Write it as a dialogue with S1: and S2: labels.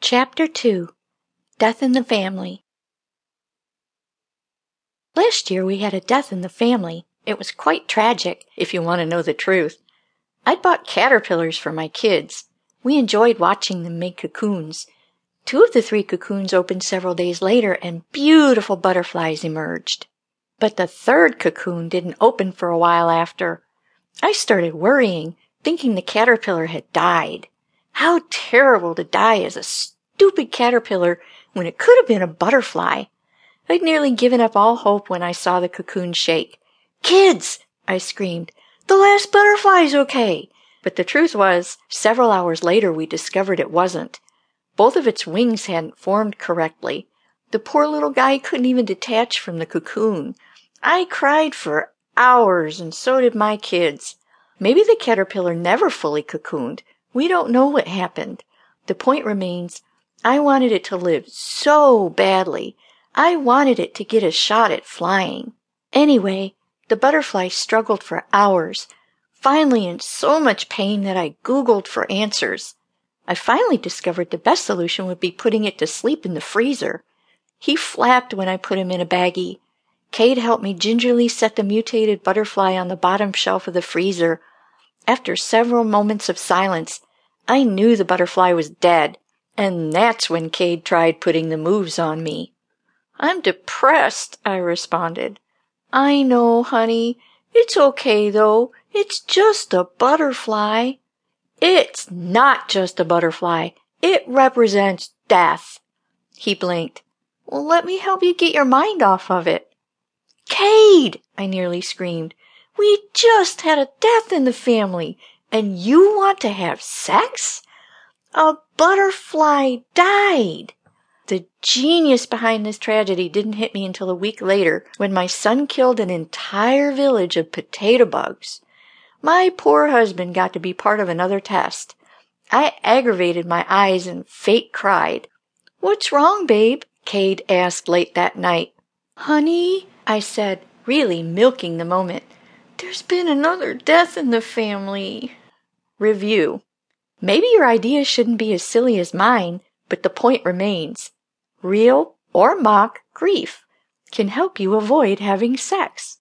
S1: Chapter 2 Death in the Family Last year we had a death in the family. It was quite tragic, if you want to know the truth. I'd bought caterpillars for my kids. We enjoyed watching them make cocoons. Two of the three cocoons opened several days later and beautiful butterflies emerged. But the third cocoon didn't open for a while after. I started worrying, thinking the caterpillar had died. How terrible to die as a stupid caterpillar when it could have been a butterfly. I'd nearly given up all hope when I saw the cocoon shake. Kids! I screamed. The last butterfly's okay! But the truth was, several hours later we discovered it wasn't. Both of its wings hadn't formed correctly. The poor little guy couldn't even detach from the cocoon. I cried for hours, and so did my kids. Maybe the caterpillar never fully cocooned. We don't know what happened. The point remains, I wanted it to live so badly. I wanted it to get a shot at flying. Anyway, the butterfly struggled for hours, finally in so much pain that I Googled for answers. I finally discovered the best solution would be putting it to sleep in the freezer. He flapped when I put him in a baggie. Cade helped me gingerly set the mutated butterfly on the bottom shelf of the freezer. After several moments of silence, I knew the butterfly was dead, and that's when Cade tried putting the moves on me. I'm depressed, I responded. I know, honey. It's okay, though. It's just a butterfly. It's not just a butterfly. It represents death. He blinked. Well, let me help you get your mind off of it. Cade! I nearly screamed. We just had a death in the family. And you want to have sex? A butterfly died. The genius behind this tragedy didn't hit me until a week later when my son killed an entire village of potato bugs. My poor husband got to be part of another test. I aggravated my eyes and fate cried. What's wrong, babe? Cade asked late that night. Honey, I said, really milking the moment. There's been another death in the family. Review. Maybe your idea shouldn't be as silly as mine, but the point remains. Real or mock grief can help you avoid having sex.